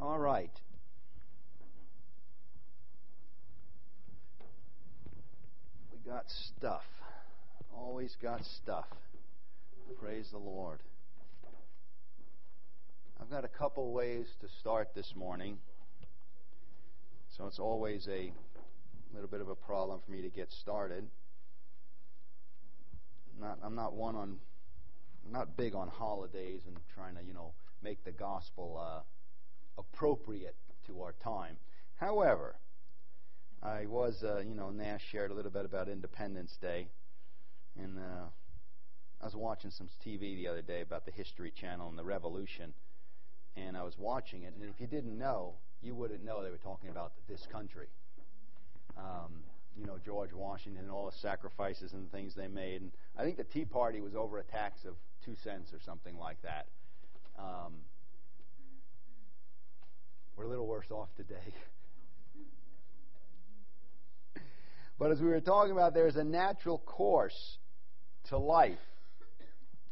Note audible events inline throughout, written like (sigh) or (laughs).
All right. We got stuff. Always got stuff. Praise the Lord. I've got a couple ways to start this morning. So it's always a little bit of a problem for me to get started. I'm not, I'm not one on, I'm not big on holidays and trying to, you know, make the gospel uh, appropriate to our time. However, I was, uh, you know, Nash shared a little bit about Independence Day, and uh, I was watching some TV the other day about the History Channel and the Revolution, and I was watching it, and if you didn't know, you wouldn't know they were talking about this country. Um, you know, George Washington and all the sacrifices and things they made. And I think the Tea Party was over a tax of two cents or something like that. Um, we're a little worse off today. but as we were talking about, there's a natural course to life.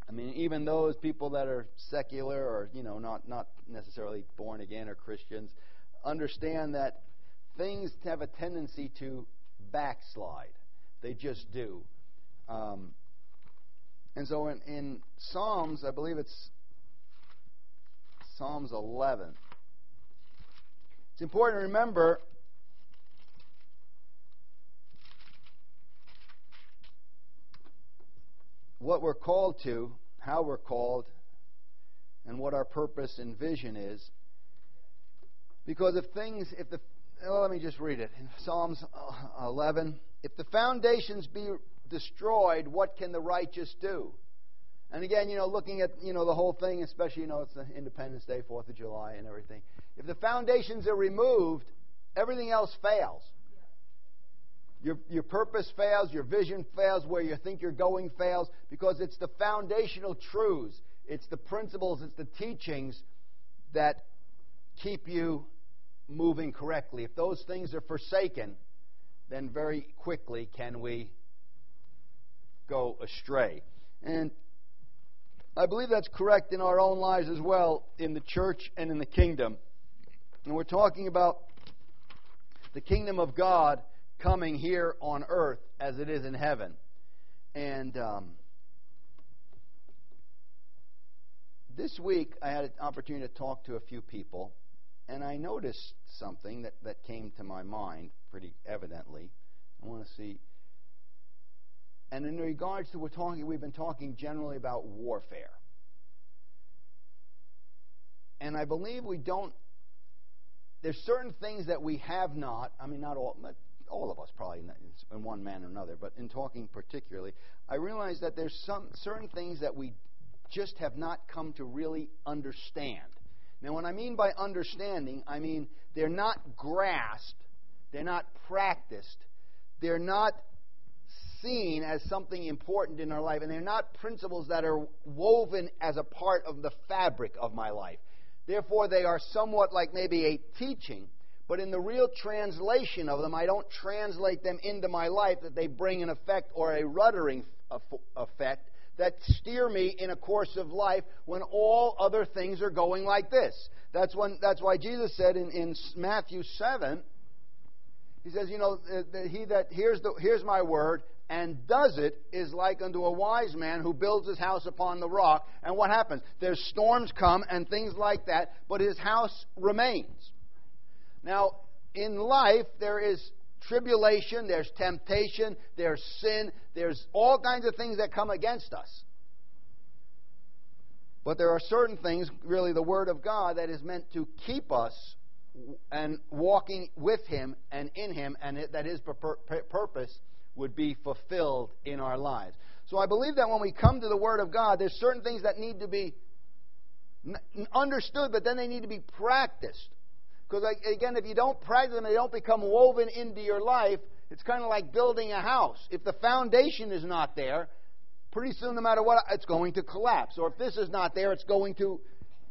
I mean, even those people that are secular or you know not not necessarily born again or Christians understand that things have a tendency to backslide. They just do. Um, and so in, in Psalms, I believe it's Psalms 11. It's important to remember what we're called to, how we're called, and what our purpose and vision is. Because if things, if the, well, let me just read it. In Psalms uh, 11, if the foundations be destroyed, what can the righteous do? And again, you know, looking at you know the whole thing, especially you know it's the Independence Day, Fourth of July, and everything. If the foundations are removed, everything else fails. Your, your purpose fails, your vision fails, where you think you're going fails, because it's the foundational truths, it's the principles, it's the teachings that keep you moving correctly. If those things are forsaken, then very quickly can we go astray. And I believe that's correct in our own lives as well, in the church and in the kingdom. And we're talking about the kingdom of God coming here on earth as it is in heaven. And um, this week, I had an opportunity to talk to a few people, and I noticed something that, that came to my mind pretty evidently. I want to see. And in regards to we're talking, we've been talking generally about warfare. And I believe we don't there's certain things that we have not. I mean, not all, all of us probably in one manner or another, but in talking particularly, I realize that there's some certain things that we just have not come to really understand. Now, what I mean by understanding, I mean they're not grasped, they're not practiced, they're not seen as something important in our life, and they're not principles that are woven as a part of the fabric of my life. Therefore, they are somewhat like maybe a teaching, but in the real translation of them, I don't translate them into my life that they bring an effect or a ruddering effect that steer me in a course of life when all other things are going like this. That's, when, that's why Jesus said in, in Matthew 7, he says, You know, he that hears, the, hears my word and does it is like unto a wise man who builds his house upon the rock. And what happens? There's storms come and things like that, but his house remains. Now, in life, there is tribulation, there's temptation, there's sin, there's all kinds of things that come against us. But there are certain things, really, the Word of God, that is meant to keep us and walking with Him and in Him, and that His purpose would be fulfilled in our lives. So I believe that when we come to the Word of God, there's certain things that need to be understood, but then they need to be practiced. Because, again, if you don't practice them, they don't become woven into your life. It's kind of like building a house. If the foundation is not there, pretty soon, no matter what, it's going to collapse. Or if this is not there, it's going to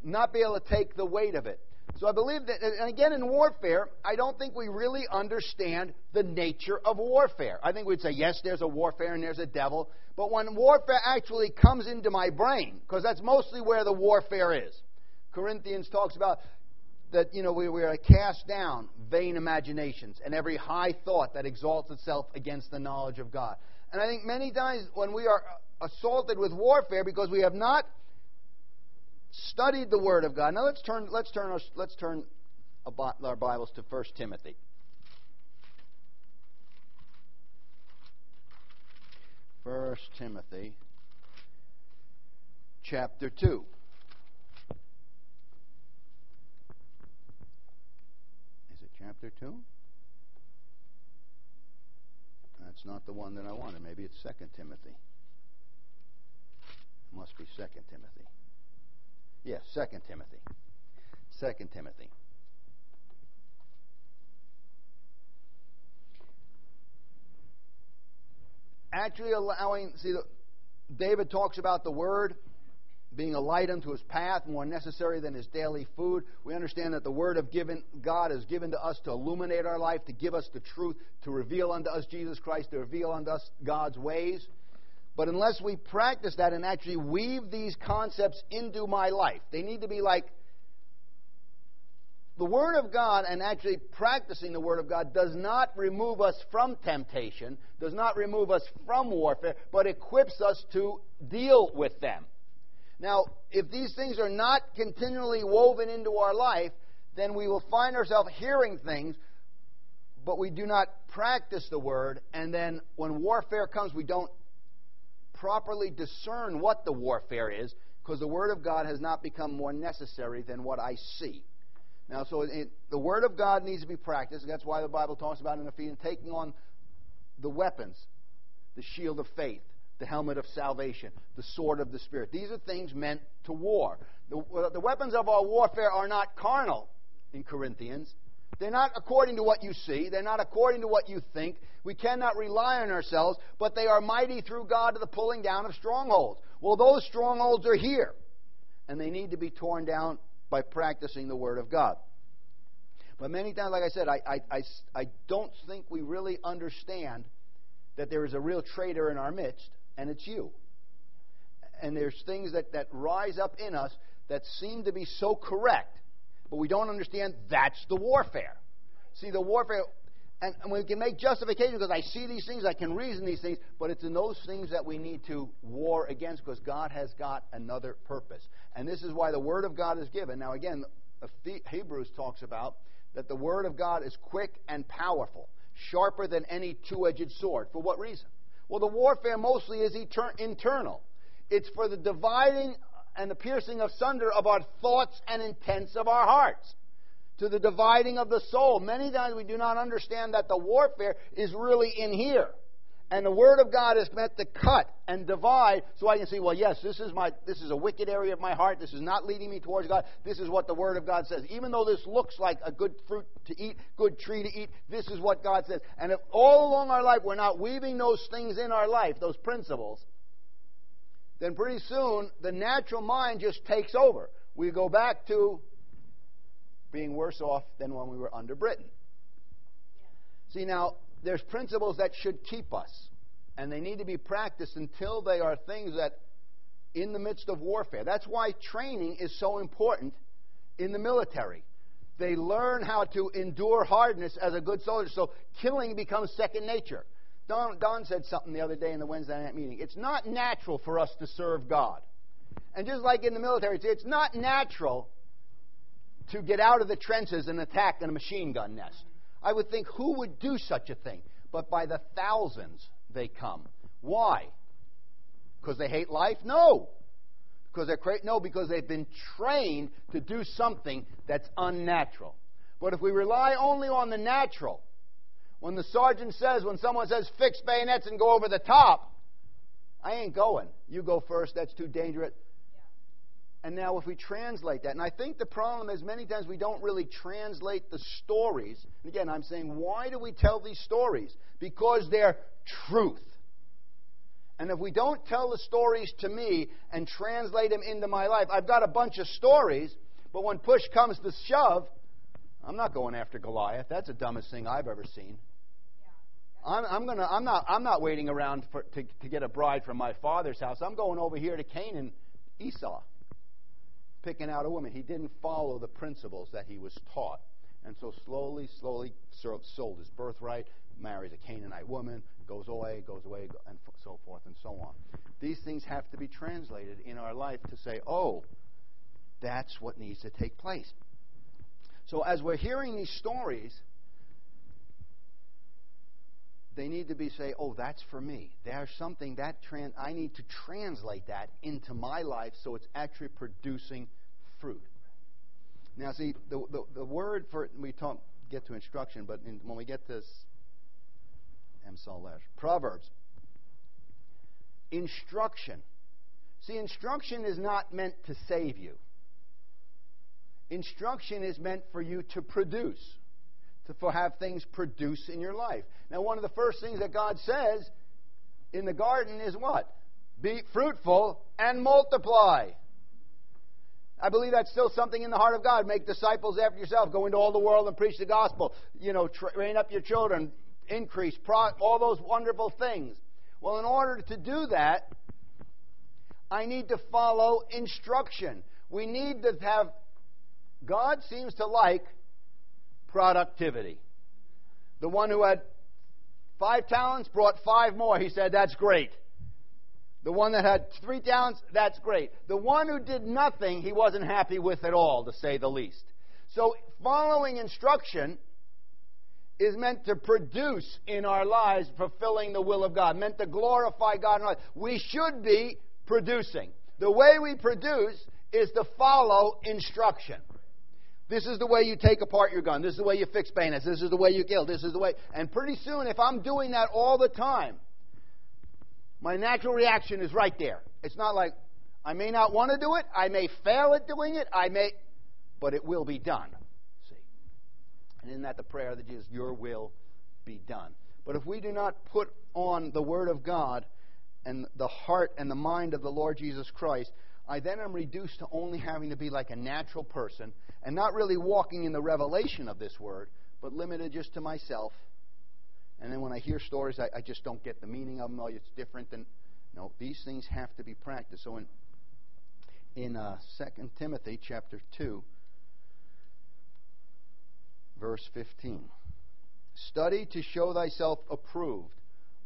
not be able to take the weight of it. So I believe that, and again, in warfare, I don't think we really understand the nature of warfare. I think we'd say, yes, there's a warfare and there's a devil. But when warfare actually comes into my brain, because that's mostly where the warfare is, Corinthians talks about that you know we, we are cast down vain imaginations and every high thought that exalts itself against the knowledge of God. And I think many times when we are uh, assaulted with warfare because we have not studied the Word of God. Now let's turn let's turn our, let's turn our Bibles to 1 Timothy. 1 Timothy chapter 2. Is it chapter 2? That's not the one that I wanted. Maybe it's 2 Timothy. It must be 2 Timothy. Yes, 2 Timothy. 2 Timothy. actually allowing, see, David talks about the Word being a light unto his path, more necessary than his daily food. We understand that the Word of given, God is given to us to illuminate our life, to give us the truth, to reveal unto us Jesus Christ, to reveal unto us God's ways. But unless we practice that and actually weave these concepts into my life, they need to be like the Word of God and actually practicing the Word of God does not remove us from temptation, does not remove us from warfare, but equips us to deal with them. Now, if these things are not continually woven into our life, then we will find ourselves hearing things, but we do not practice the Word, and then when warfare comes, we don't properly discern what the warfare is because the Word of God has not become more necessary than what I see. Now, so it, the Word of God needs to be practiced. That's why the Bible talks about in Ephesians taking on the weapons, the shield of faith, the helmet of salvation, the sword of the Spirit. These are things meant to war. The, the weapons of our warfare are not carnal in Corinthians. They're not according to what you see. They're not according to what you think. We cannot rely on ourselves, but they are mighty through God to the pulling down of strongholds. Well, those strongholds are here, and they need to be torn down by practicing the Word of God. But many times, like I said, I, I, I, I don't think we really understand that there is a real traitor in our midst, and it's you. And there's things that, that rise up in us that seem to be so correct, but we don't understand that's the warfare. See, the warfare, and, and we can make justification because I see these things, I can reason these things, but it's in those things that we need to war against because God has got another purpose. And this is why the Word of God is given. Now, again, Hebrews talks about that the Word of God is quick and powerful, sharper than any two edged sword. For what reason? Well, the warfare mostly is etern- internal. It's for the dividing and the piercing of sunder of our thoughts and intents of our hearts to the dividing of the soul. Many times we do not understand that the warfare is really in here. And the Word of God is meant to cut and divide so I can see, well, yes, this is, my, this is a wicked area of my heart. This is not leading me towards God. This is what the Word of God says. Even though this looks like a good fruit to eat, good tree to eat, this is what God says. And if all along our life we're not weaving those things in our life, those principles, then pretty soon the natural mind just takes over. We go back to being worse off than when we were under Britain. See, now, there's principles that should keep us, and they need to be practiced until they are things that, in the midst of warfare, that's why training is so important in the military. They learn how to endure hardness as a good soldier, so killing becomes second nature. Don, Don said something the other day in the Wednesday night meeting. It's not natural for us to serve God. And just like in the military, it's not natural to get out of the trenches and attack in a machine gun nest. I would think who would do such a thing? But by the thousands they come. Why? Because they hate life? No. Because they're cra- no, because they've been trained to do something that's unnatural. But if we rely only on the natural, when the sergeant says, when someone says, fix bayonets and go over the top, I ain't going. You go first, that's too dangerous. And now, if we translate that, and I think the problem is many times we don't really translate the stories. And again, I'm saying, why do we tell these stories? Because they're truth. And if we don't tell the stories to me and translate them into my life, I've got a bunch of stories, but when push comes to shove, I'm not going after Goliath. That's the dumbest thing I've ever seen. I'm, I'm, gonna, I'm, not, I'm not waiting around for, to, to get a bride from my father's house. I'm going over here to Canaan, Esau picking out a woman. He didn't follow the principles that he was taught. And so slowly, slowly sold his birthright, marries a Canaanite woman, goes away, goes away, and so forth and so on. These things have to be translated in our life to say, oh, that's what needs to take place. So as we're hearing these stories, they need to be say, "Oh, that's for me." There's something that trans- I need to translate that into my life so it's actually producing fruit. Now, see, the the, the word for we talk get to instruction, but in, when we get to Emsalesh, Proverbs, instruction. See, instruction is not meant to save you. Instruction is meant for you to produce, to have things produce in your life. Now, one of the first things that God says in the garden is what? Be fruitful and multiply. I believe that's still something in the heart of God. Make disciples after yourself. Go into all the world and preach the gospel. You know, train up your children. Increase. Pro- all those wonderful things. Well, in order to do that, I need to follow instruction. We need to have God seems to like productivity. The one who had five talents brought five more. He said, That's great. The one that had three talents, that's great. The one who did nothing, he wasn't happy with at all, to say the least. So, following instruction is meant to produce in our lives fulfilling the will of God, meant to glorify God in our lives. We should be producing. The way we produce is to follow instruction. This is the way you take apart your gun. This is the way you fix bayonets. This is the way you kill. This is the way. And pretty soon, if I'm doing that all the time, my natural reaction is right there. It's not like I may not want to do it. I may fail at doing it. I may, but it will be done. See? And isn't that the prayer that Jesus, your will be done? But if we do not put on the Word of God and the heart and the mind of the Lord Jesus Christ, I then am reduced to only having to be like a natural person and not really walking in the revelation of this word, but limited just to myself. And then when I hear stories, I, I just don't get the meaning of them. Oh, it's different than. No, these things have to be practiced. So in in uh, 2 Timothy chapter 2, verse 15, study to show thyself approved,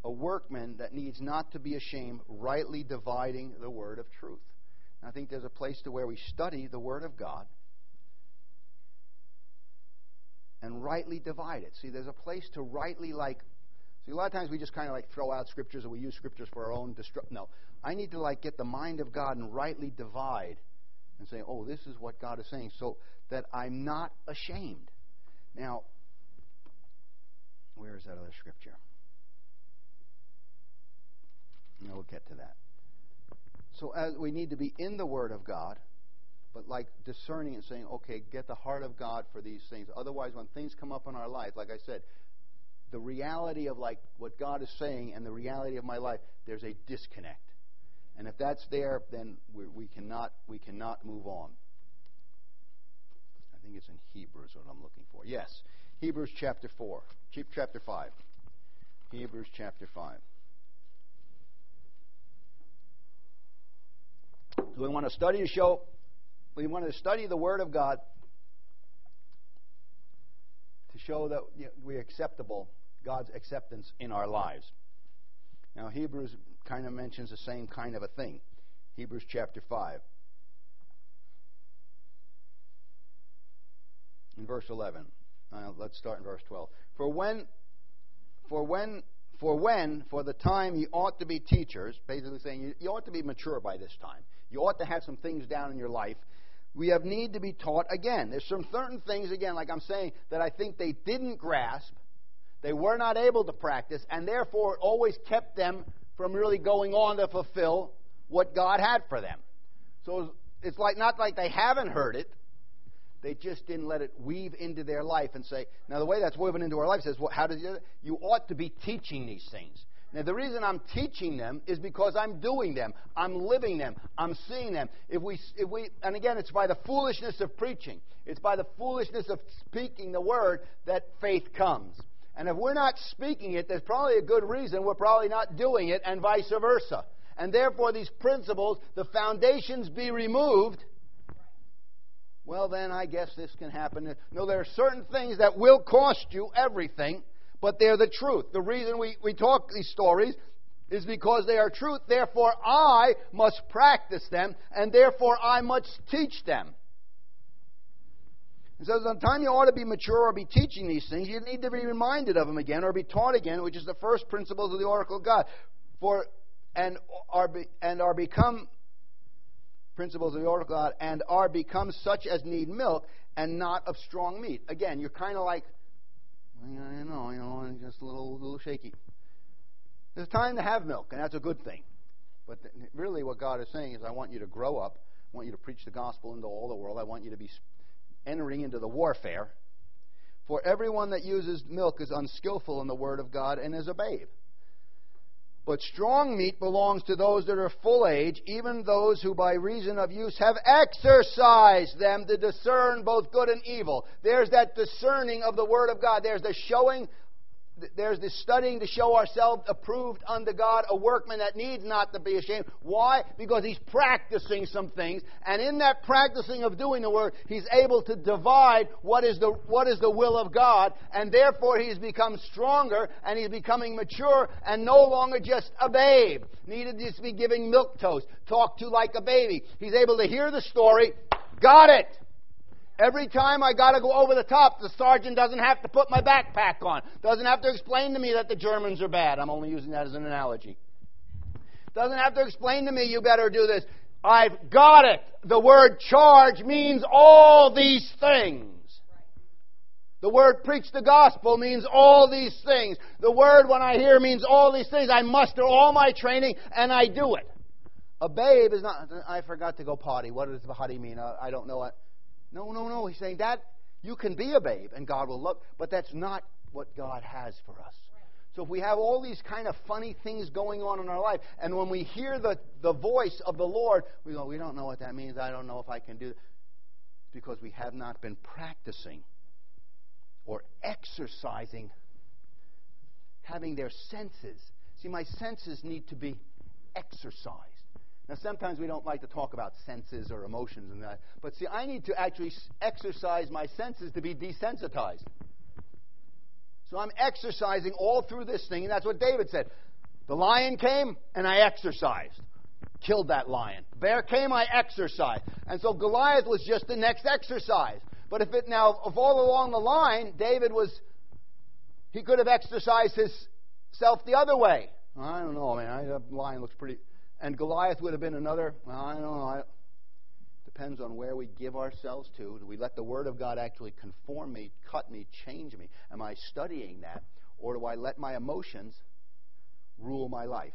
a workman that needs not to be ashamed, rightly dividing the word of truth. I think there's a place to where we study the Word of God and rightly divide it. See, there's a place to rightly like. See, a lot of times we just kind of like throw out scriptures and we use scriptures for our own destru- No, I need to like get the mind of God and rightly divide and say, oh, this is what God is saying, so that I'm not ashamed. Now, where is that other scripture? No, we'll get to that. So as we need to be in the Word of God, but like discerning and saying, okay, get the heart of God for these things. Otherwise, when things come up in our life, like I said, the reality of like what God is saying and the reality of my life, there's a disconnect. And if that's there, then we, we cannot we cannot move on. I think it's in Hebrews what I'm looking for. Yes, Hebrews chapter four, chapter five. Hebrews chapter five. We want to study to show, we want to study the Word of God to show that we're acceptable, God's acceptance in our lives. Now, Hebrews kind of mentions the same kind of a thing. Hebrews chapter 5. In verse 11. Uh, let's start in verse 12. For when, for when, for when, for the time you ought to be teachers, basically saying you, you ought to be mature by this time. You ought to have some things down in your life. We have need to be taught again. There's some certain things, again, like I'm saying, that I think they didn't grasp, they were not able to practice, and therefore it always kept them from really going on to fulfill what God had for them. So it's like not like they haven't heard it, they just didn't let it weave into their life and say, now the way that's woven into our life says, well, how does you, you ought to be teaching these things. Now, the reason I'm teaching them is because I'm doing them. I'm living them. I'm seeing them. If we, if we, and again, it's by the foolishness of preaching. It's by the foolishness of speaking the word that faith comes. And if we're not speaking it, there's probably a good reason we're probably not doing it, and vice versa. And therefore, these principles, the foundations be removed, well, then I guess this can happen. No, there are certain things that will cost you everything, but they're the truth. The reason we, we talk these stories is because they are truth. Therefore, I must practice them, and therefore I must teach them. And so, the time you ought to be mature or be teaching these things, you need to be reminded of them again or be taught again, which is the first principles of the oracle of God. For and are be, and are become principles of the oracle of God and are become such as need milk and not of strong meat. Again, you're kind of like, you know, you know, just a little, little shaky. There's time to have milk, and that's a good thing. But really, what God is saying is, I want you to grow up. I want you to preach the gospel into all the world. I want you to be entering into the warfare. For everyone that uses milk is unskillful in the word of God and is a babe. But strong meat belongs to those that are full age, even those who by reason of use have exercised them to discern both good and evil. There's that discerning of the Word of God. There's the showing there's this studying to show ourselves approved unto God, a workman that needs not to be ashamed. Why? Because he's practicing some things, and in that practicing of doing the work, he's able to divide what is the what is the will of God, and therefore he's become stronger and he's becoming mature and no longer just a babe. Needed to be giving milk toast, talk to like a baby. He's able to hear the story, got it. Every time I got to go over the top, the sergeant doesn't have to put my backpack on. Doesn't have to explain to me that the Germans are bad. I'm only using that as an analogy. Doesn't have to explain to me, you better do this. I've got it. The word charge means all these things. The word preach the gospel means all these things. The word when I hear means all these things. I muster all my training and I do it. A babe is not, I forgot to go potty. What does potty mean? Uh, I don't know. No, no, no. He's saying that you can be a babe and God will love, but that's not what God has for us. So if we have all these kind of funny things going on in our life, and when we hear the, the voice of the Lord, we go, we don't know what that means. I don't know if I can do it. Because we have not been practicing or exercising having their senses. See, my senses need to be exercised. Now, sometimes we don't like to talk about senses or emotions and that. But see, I need to actually exercise my senses to be desensitized. So I'm exercising all through this thing, and that's what David said. The lion came, and I exercised. Killed that lion. Bear came, I exercised. And so Goliath was just the next exercise. But if it now, if all along the line, David was, he could have exercised his self the other way. I don't know, man. That lion looks pretty. And Goliath would have been another, well, I don't know. I, depends on where we give ourselves to. Do we let the Word of God actually conform me, cut me, change me? Am I studying that? Or do I let my emotions rule my life?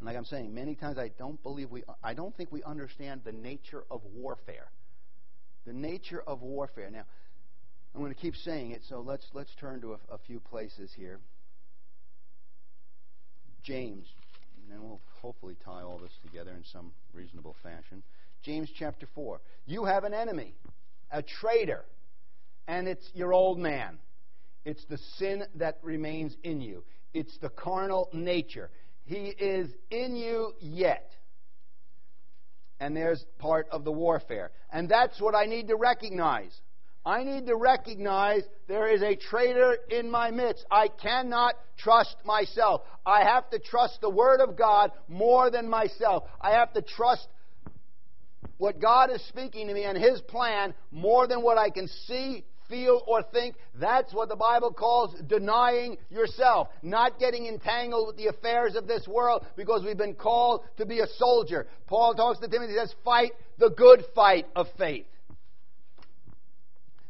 And like I'm saying, many times I don't believe we, I don't think we understand the nature of warfare. The nature of warfare. Now, I'm going to keep saying it, so let's, let's turn to a, a few places here. James and we'll hopefully tie all this together in some reasonable fashion. James chapter 4. You have an enemy, a traitor, and it's your old man. It's the sin that remains in you, it's the carnal nature. He is in you yet. And there's part of the warfare. And that's what I need to recognize. I need to recognize there is a traitor in my midst. I cannot trust myself. I have to trust the Word of God more than myself. I have to trust what God is speaking to me and His plan more than what I can see, feel, or think. That's what the Bible calls denying yourself, not getting entangled with the affairs of this world because we've been called to be a soldier. Paul talks to Timothy, he says, fight the good fight of faith.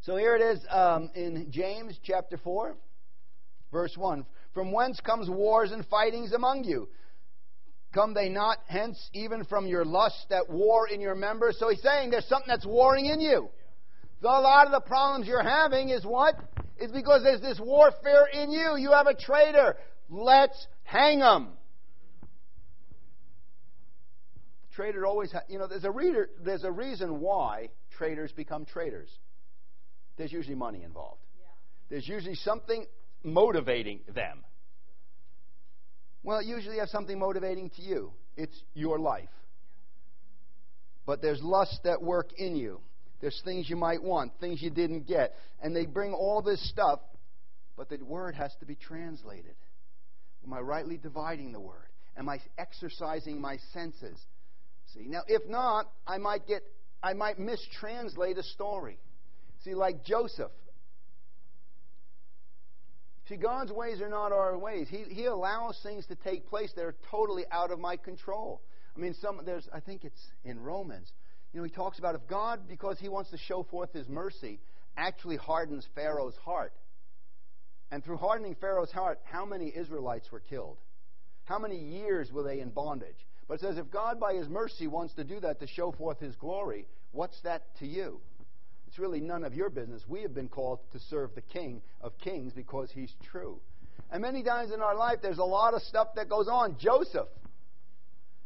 So here it is um, in James chapter 4, verse 1. From whence comes wars and fightings among you? Come they not hence even from your lust that war in your members? So he's saying there's something that's warring in you. So a lot of the problems you're having is what? Is because there's this warfare in you. You have a traitor. Let's hang him. Traitor always, ha- you know, there's a reader, there's a reason why traitors become traitors there's usually money involved. Yeah. There's usually something motivating them. Well, it usually has something motivating to you. It's your life. But there's lust that work in you. There's things you might want, things you didn't get. And they bring all this stuff, but the word has to be translated. Am I rightly dividing the word? Am I exercising my senses? See, now if not, I might get I might mistranslate a story. See, like Joseph. See, God's ways are not our ways. He, he allows things to take place that are totally out of my control. I mean, some there's I think it's in Romans. You know, he talks about if God, because he wants to show forth his mercy, actually hardens Pharaoh's heart. And through hardening Pharaoh's heart, how many Israelites were killed? How many years were they in bondage? But it says, if God, by his mercy, wants to do that to show forth his glory, what's that to you? It's really none of your business. We have been called to serve the King of Kings because he's true. And many times in our life, there's a lot of stuff that goes on. Joseph.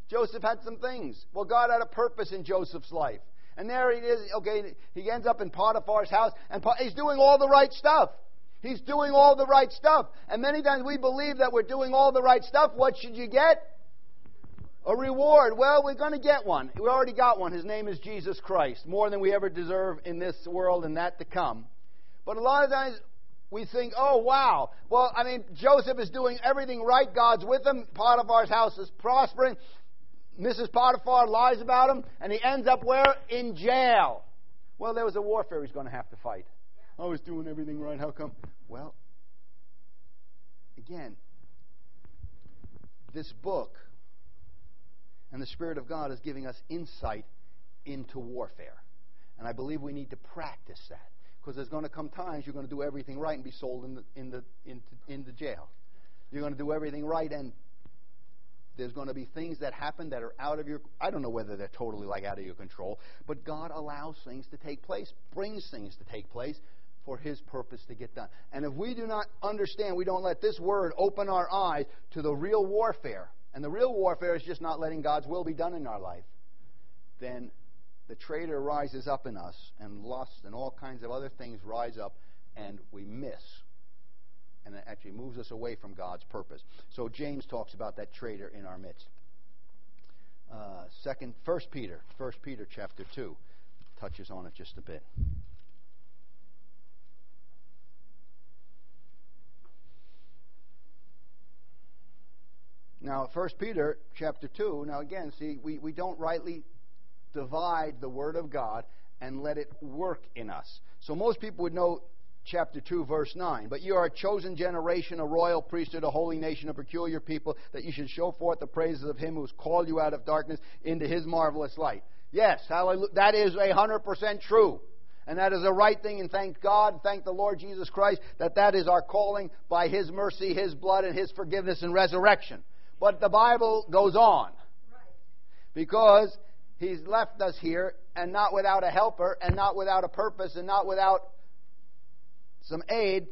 Joseph had some things. Well, God had a purpose in Joseph's life. And there he is. Okay, he ends up in Potiphar's house, and he's doing all the right stuff. He's doing all the right stuff. And many times we believe that we're doing all the right stuff. What should you get? A reward. Well, we're going to get one. We already got one. His name is Jesus Christ. More than we ever deserve in this world and that to come. But a lot of times we think, oh, wow. Well, I mean, Joseph is doing everything right. God's with him. Potiphar's house is prospering. Mrs. Potiphar lies about him, and he ends up where? In jail. Well, there was a warfare he's going to have to fight. Oh, I was doing everything right. How come? Well, again, this book and the Spirit of God is giving us insight into warfare. And I believe we need to practice that. Because there's going to come times you're going to do everything right and be sold in the, in the, into, into jail. You're going to do everything right and there's going to be things that happen that are out of your I don't know whether they're totally like out of your control, but God allows things to take place, brings things to take place for his purpose to get done. And if we do not understand, we don't let this word open our eyes to the real warfare, and the real warfare is just not letting God's will be done in our life, then the traitor rises up in us, and lust and all kinds of other things rise up, and we miss. And it actually moves us away from God's purpose. So James talks about that traitor in our midst. Uh, second, First Peter, First Peter chapter two, touches on it just a bit. Now, 1 Peter chapter 2, now again, see, we, we don't rightly divide the Word of God and let it work in us. So most people would know chapter 2, verse 9. But you are a chosen generation, a royal priesthood, a holy nation, a peculiar people, that you should show forth the praises of him who has called you out of darkness into his marvelous light. Yes, hallelujah. That is a 100% true. And that is a right thing, and thank God, thank the Lord Jesus Christ, that that is our calling by His mercy, His blood, and His forgiveness and resurrection. But the Bible goes on. Because He's left us here and not without a helper and not without a purpose and not without some aid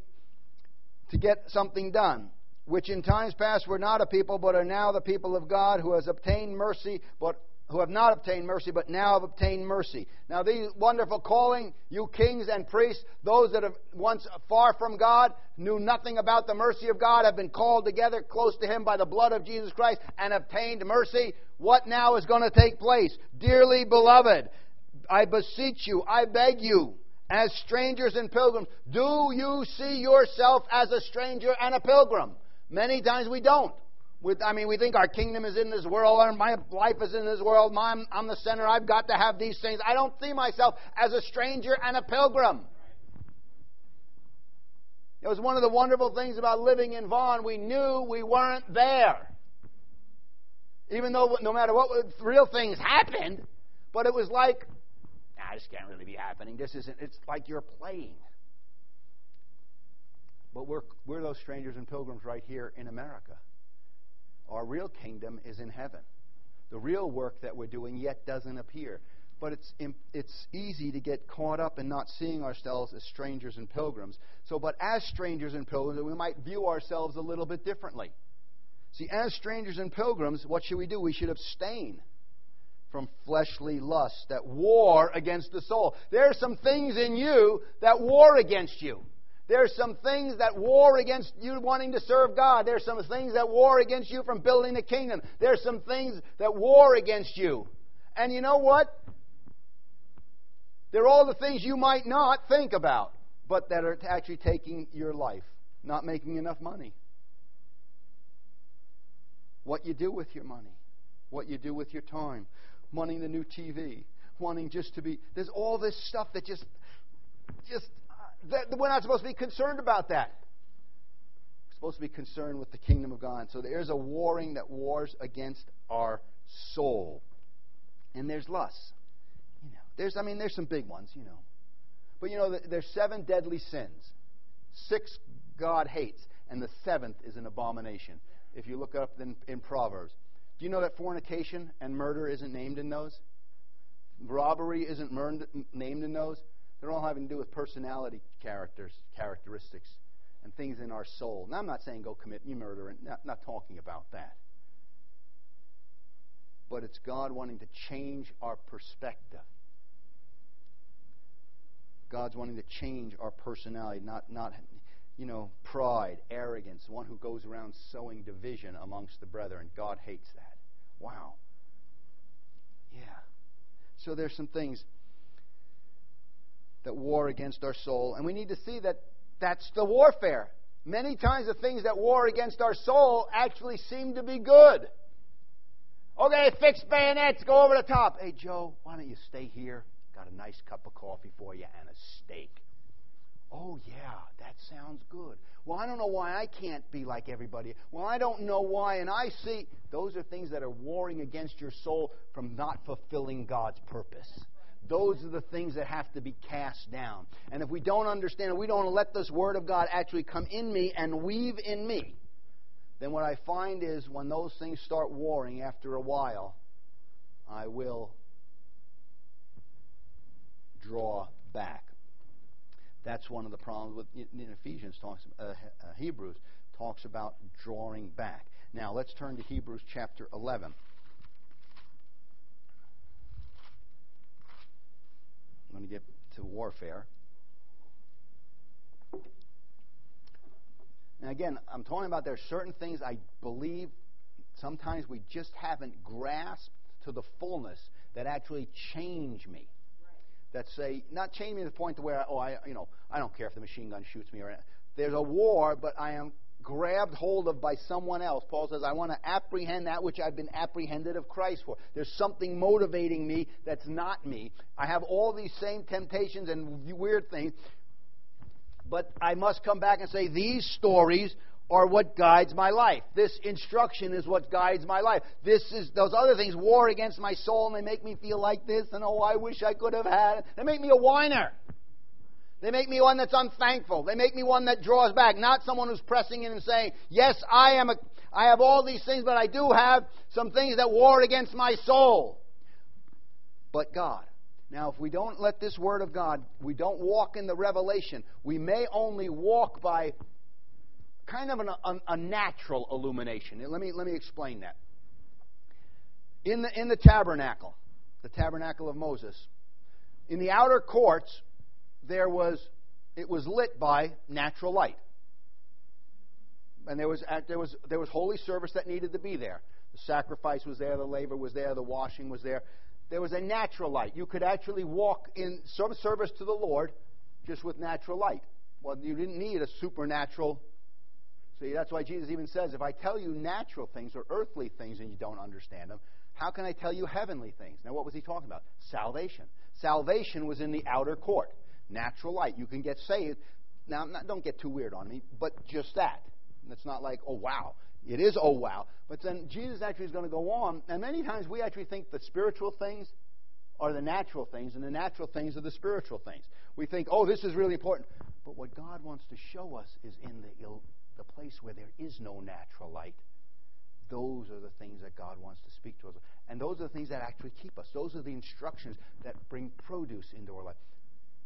to get something done. Which in times past were not a people, but are now the people of God who has obtained mercy, but who have not obtained mercy, but now have obtained mercy. Now, these wonderful calling, you kings and priests, those that have once far from God, knew nothing about the mercy of God, have been called together close to Him by the blood of Jesus Christ and obtained mercy. What now is going to take place? Dearly beloved, I beseech you, I beg you, as strangers and pilgrims, do you see yourself as a stranger and a pilgrim? Many times we don't. With, I mean, we think our kingdom is in this world, or my life is in this world. I'm, I'm the center. I've got to have these things. I don't see myself as a stranger and a pilgrim. It was one of the wonderful things about living in Vaughan. We knew we weren't there. Even though no matter what real things happened, but it was like, nah, this can't really be happening. This isn't, it's like you're playing. But we're, we're those strangers and pilgrims right here in America. Our real kingdom is in heaven. The real work that we're doing yet doesn't appear. But it's, it's easy to get caught up in not seeing ourselves as strangers and pilgrims. So, but as strangers and pilgrims, we might view ourselves a little bit differently. See, as strangers and pilgrims, what should we do? We should abstain from fleshly lusts that war against the soul. There are some things in you that war against you. There's some things that war against you wanting to serve God. There's some things that war against you from building the kingdom. There's some things that war against you. And you know what? They're all the things you might not think about, but that are actually taking your life. Not making enough money. What you do with your money. What you do with your time. Wanting the new TV. Wanting just to be. There's all this stuff that just. Just. That, we're not supposed to be concerned about that. We're supposed to be concerned with the kingdom of God. So there's a warring that wars against our soul. And there's lust. You know, there's, I mean, there's some big ones, you know. But you know, there's seven deadly sins. Six God hates, and the seventh is an abomination. If you look up in, in Proverbs, do you know that fornication and murder isn't named in those? Robbery isn't named in those. They're all having to do with personality characters, characteristics, and things in our soul. Now, I'm not saying go commit murder, and not, not talking about that. But it's God wanting to change our perspective. God's wanting to change our personality, not, not you know, pride, arrogance, one who goes around sowing division amongst the brethren. God hates that. Wow. Yeah. So there's some things that war against our soul, and we need to see that that's the warfare. Many times the things that war against our soul actually seem to be good. Okay, fix bayonets, go over the top. Hey, Joe, why don't you stay here? Got a nice cup of coffee for you and a steak. Oh, yeah, that sounds good. Well, I don't know why I can't be like everybody. Well, I don't know why. And I see those are things that are warring against your soul from not fulfilling God's purpose. Those are the things that have to be cast down. And if we don't understand it, we don't let this Word of God actually come in me and weave in me, then what I find is when those things start warring after a while, I will draw back. That's one of the problems with in Ephesians talks uh, uh, Hebrews talks about drawing back. Now let's turn to Hebrews chapter 11. Going to get to warfare. And again, I'm talking about there are certain things I believe sometimes we just haven't grasped to the fullness that actually change me that say not change me to the point to where oh I you know I don't care if the machine gun shoots me or anything. there's a war, but I am grabbed hold of by someone else. Paul says I want to apprehend that which I've been apprehended of Christ for. There's something motivating me that's not me. I have all these same temptations and weird things, but I must come back and say these stories are what guides my life. This instruction is what guides my life. This is those other things war against my soul and they make me feel like this and oh I wish I could have had. They make me a whiner. They make me one that's unthankful. They make me one that draws back, not someone who's pressing in and saying, "Yes, I am a I have all these things, but I do have some things that war against my soul." But God. Now, if we don't let this word of God, we don't walk in the revelation, we may only walk by kind of an, a, a natural illumination. Let me, let me explain that. In the, in the tabernacle, the tabernacle of Moses, in the outer courts, there was, it was lit by natural light. And there was, uh, there, was, there was holy service that needed to be there. The sacrifice was there, the labor was there, the washing was there. There was a natural light. You could actually walk in some service to the Lord just with natural light. Well, you didn't need a supernatural See, that's why Jesus even says, if I tell you natural things or earthly things and you don't understand them, how can I tell you heavenly things? Now, what was he talking about? Salvation. Salvation was in the outer court. Natural light. You can get saved. Now, not, don't get too weird on me, but just that. It's not like, oh, wow. It is, oh, wow. But then Jesus actually is going to go on, and many times we actually think the spiritual things are the natural things, and the natural things are the spiritual things. We think, oh, this is really important. But what God wants to show us is in the the place where there is no natural light, those are the things that God wants to speak to us. And those are the things that actually keep us. Those are the instructions that bring produce into our life.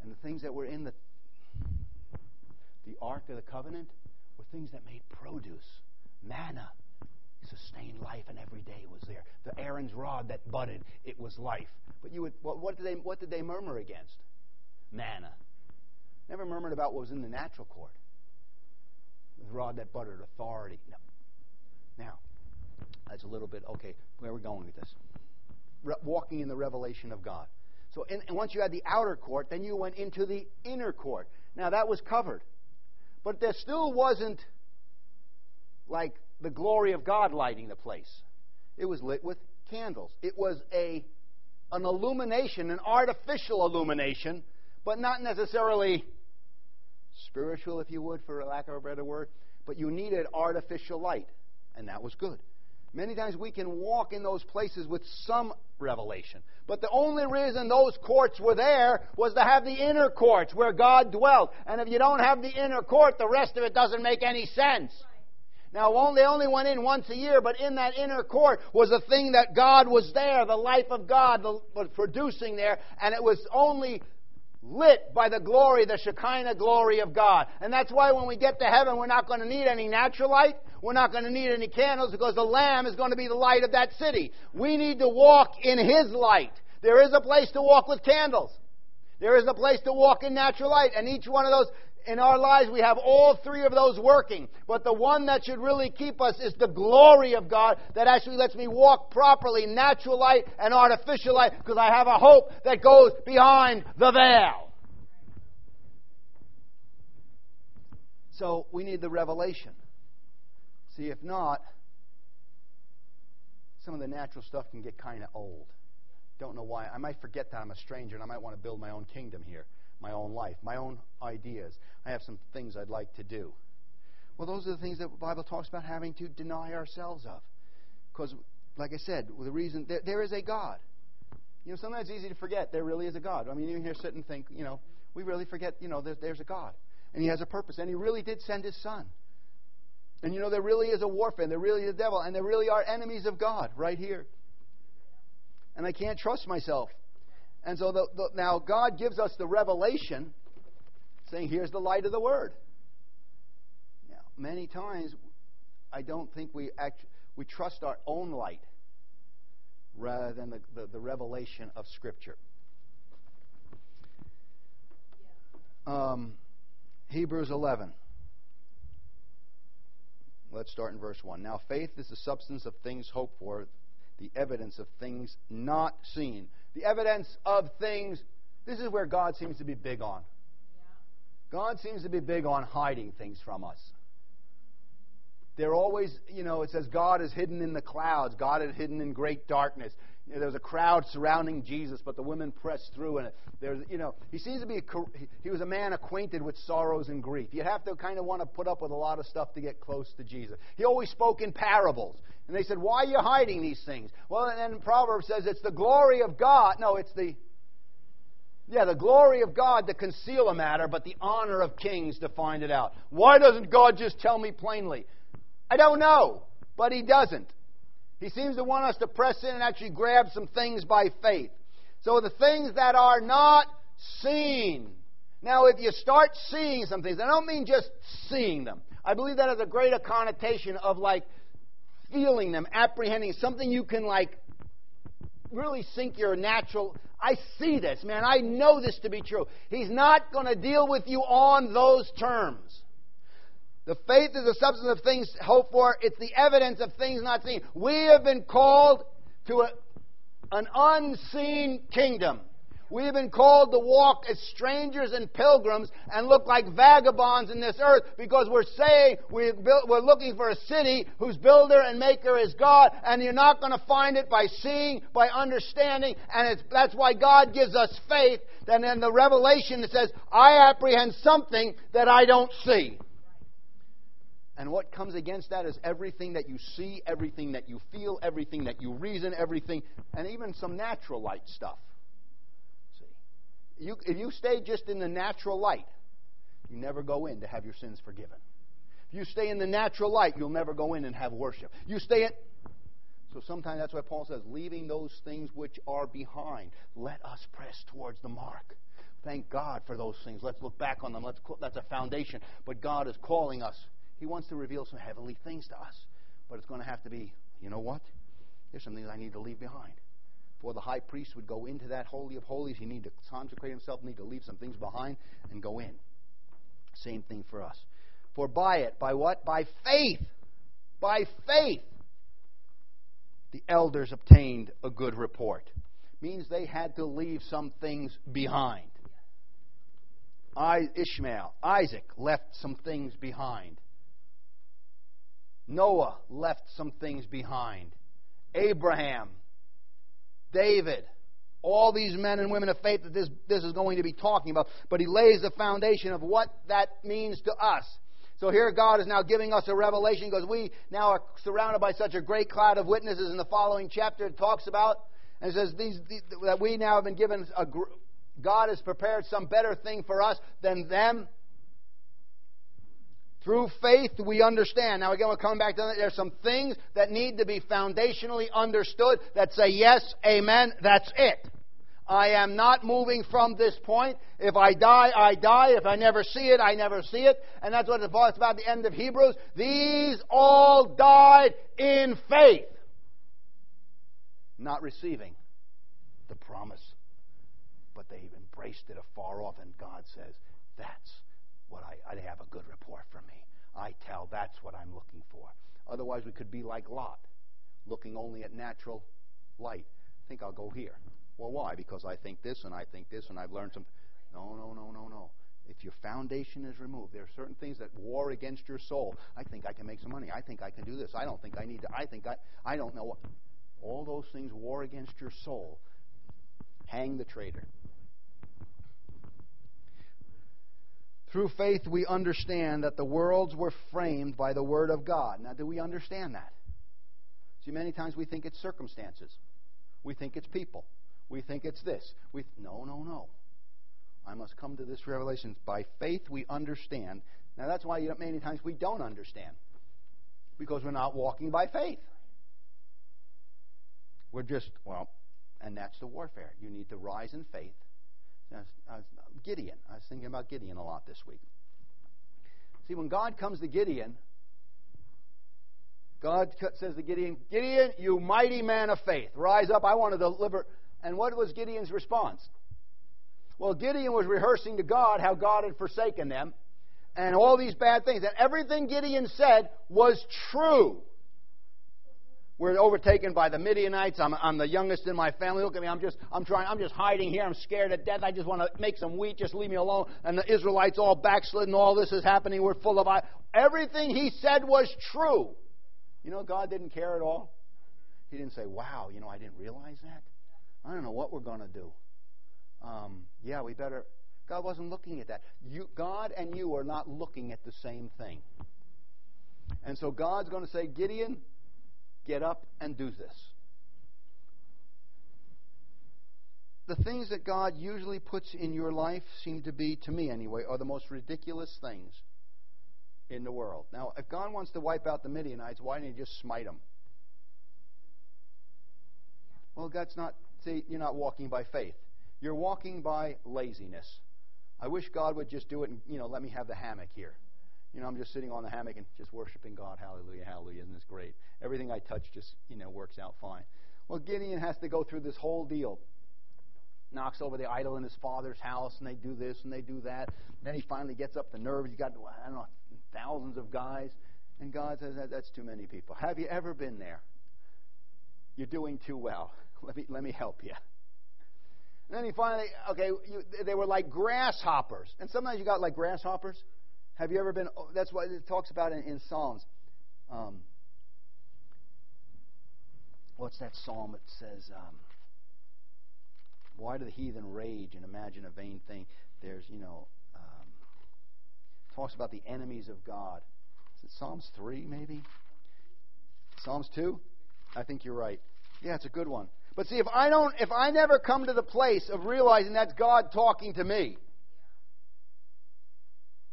And the things that were in the the Ark of the Covenant were things that made produce. Manna sustained life, and every day was there. The Aaron's rod that budded, it was life. But you would, what, what, did they, what did they murmur against? Manna. Never murmured about what was in the natural court the rod that buttered, authority. No. Now, that's a little bit, okay, where are we going with this? Re- walking in the revelation of God. So in, and once you had the outer court, then you went into the inner court. Now that was covered. But there still wasn't like the glory of God lighting the place. It was lit with candles. It was a an illumination, an artificial illumination, but not necessarily spiritual, if you would, for lack of a better word. But you needed artificial light, and that was good. Many times we can walk in those places with some revelation. But the only reason those courts were there was to have the inner courts where God dwelt. And if you don't have the inner court, the rest of it doesn't make any sense. Now, they only went in once a year, but in that inner court was a thing that God was there, the life of God was producing there, and it was only lit by the glory, the Shekinah glory of God. And that's why when we get to heaven, we're not going to need any natural light. We're not going to need any candles because the Lamb is going to be the light of that city. We need to walk in His light. There is a place to walk with candles. There is a place to walk in natural light. And each one of those, in our lives, we have all three of those working. But the one that should really keep us is the glory of God that actually lets me walk properly, natural light and artificial light, because I have a hope that goes behind the veil. So we need the revelation. See, if not, some of the natural stuff can get kind of old. Don't know why. I might forget that I'm a stranger and I might want to build my own kingdom here, my own life, my own ideas. I have some things I'd like to do. Well, those are the things that the Bible talks about having to deny ourselves of. Because, like I said, the reason there, there is a God. You know, sometimes it's easy to forget there really is a God. I mean, you here sit and think, you know, we really forget, you know, there, there's a God. And He has a purpose. And He really did send His Son. And you know, there really is a warfare, and there really is a devil, and there really are enemies of God right here. And I can't trust myself. And so the, the, now God gives us the revelation saying, here's the light of the Word. Now, many times, I don't think we, act, we trust our own light rather than the, the, the revelation of Scripture. Um, Hebrews 11. Let's start in verse 1. Now, faith is the substance of things hoped for, the evidence of things not seen. The evidence of things, this is where God seems to be big on. God seems to be big on hiding things from us. They're always, you know, it says God is hidden in the clouds, God is hidden in great darkness. There was a crowd surrounding Jesus, but the women pressed through, and there's, you know, he seems to be a, he was a man acquainted with sorrows and grief. You have to kind of want to put up with a lot of stuff to get close to Jesus. He always spoke in parables, and they said, "Why are you hiding these things?" Well, and then Proverbs says it's the glory of God. No, it's the yeah, the glory of God to conceal a matter, but the honor of kings to find it out. Why doesn't God just tell me plainly? I don't know, but He doesn't. He seems to want us to press in and actually grab some things by faith. So the things that are not seen. Now, if you start seeing some things, I don't mean just seeing them. I believe that has a greater connotation of like feeling them, apprehending, something you can like really sink your natural. I see this, man. I know this to be true. He's not going to deal with you on those terms. The faith is the substance of things hoped for. It's the evidence of things not seen. We have been called to a, an unseen kingdom. We have been called to walk as strangers and pilgrims and look like vagabonds in this earth because we're saying we're, we're looking for a city whose builder and maker is God, and you're not going to find it by seeing, by understanding, and that's why God gives us faith. And in the revelation it says, I apprehend something that I don't see. And what comes against that is everything that you see, everything that you feel, everything that you reason, everything, and even some natural light stuff. See? You, if you stay just in the natural light, you never go in to have your sins forgiven. If you stay in the natural light, you'll never go in and have worship. You stay in. So sometimes that's why Paul says, leaving those things which are behind, let us press towards the mark. Thank God for those things. Let's look back on them. Let's, that's a foundation. But God is calling us he wants to reveal some heavenly things to us. But it's going to have to be, you know what? There's some things I need to leave behind. For the high priest would go into that holy of holies, he need to consecrate himself, need to leave some things behind and go in. Same thing for us. For by it, by what? By faith. By faith, the elders obtained a good report. means they had to leave some things behind. I, Ishmael, Isaac left some things behind. Noah left some things behind. Abraham, David, all these men and women of faith that this, this is going to be talking about. But he lays the foundation of what that means to us. So here God is now giving us a revelation because we now are surrounded by such a great cloud of witnesses in the following chapter it talks about. And says these, these that we now have been given a, God has prepared some better thing for us than them. Through faith, we understand. Now, again, we're coming back to that. There's some things that need to be foundationally understood that say, yes, amen, that's it. I am not moving from this point. If I die, I die. If I never see it, I never see it. And that's what it talks about the end of Hebrews. These all died in faith, not receiving the promise. But they've embraced it afar off, and God says, That's what I, I have a good report tell that's what I'm looking for. Otherwise, we could be like Lot, looking only at natural light. I think I'll go here. Well, why? Because I think this and I think this and I've learned some. No, no, no, no, no. If your foundation is removed, there are certain things that war against your soul. I think I can make some money. I think I can do this. I don't think I need to. I think I. I don't know. All those things war against your soul. Hang the traitor. Through faith, we understand that the worlds were framed by the Word of God. Now, do we understand that? See, many times we think it's circumstances, we think it's people. We think it's this. We no, no, no. I must come to this revelation. By faith, we understand. Now, that's why many times we don't understand. Because we're not walking by faith. We're just, well, and that's the warfare. You need to rise in faith. Uh, Gideon. I was thinking about Gideon a lot this week. See, when God comes to Gideon, God says to Gideon, Gideon, you mighty man of faith, rise up. I want to deliver and what was Gideon's response? Well, Gideon was rehearsing to God how God had forsaken them and all these bad things. And everything Gideon said was true. We're overtaken by the Midianites. I'm, I'm the youngest in my family. Look at me. I'm just, I'm trying, I'm just hiding here. I'm scared to death. I just want to make some wheat. Just leave me alone. And the Israelites all backslidden. All this is happening. We're full of. Everything he said was true. You know, God didn't care at all. He didn't say, wow, you know, I didn't realize that. I don't know what we're going to do. Um, yeah, we better. God wasn't looking at that. You, God and you are not looking at the same thing. And so God's going to say, Gideon, get up and do this. The things that God usually puts in your life seem to be, to me anyway, are the most ridiculous things in the world. Now, if God wants to wipe out the Midianites, why didn't He just smite them? Well, God's not See, you're not walking by faith. You're walking by laziness. I wish God would just do it and, you know, let me have the hammock here. You know, I'm just sitting on the hammock and just worshiping God. Hallelujah, hallelujah. Isn't this great? Everything I touch just, you know, works out fine. Well, Gideon has to go through this whole deal. Knocks over the idol in his father's house, and they do this and they do that. Then he finally gets up the nerve. He's got, I don't know, thousands of guys. And God says, That's too many people. Have you ever been there? You're doing too well. (laughs) Let me, let me help you. And then he finally, okay, you, they were like grasshoppers. And sometimes you got like grasshoppers. Have you ever been, oh, that's what it talks about in, in Psalms. Um, what's that psalm that says, um, why do the heathen rage and imagine a vain thing? There's, you know, um, talks about the enemies of God. Is it Psalms 3, maybe? Psalms 2? I think you're right. Yeah, it's a good one. But see, if I don't, if I never come to the place of realizing that's God talking to me.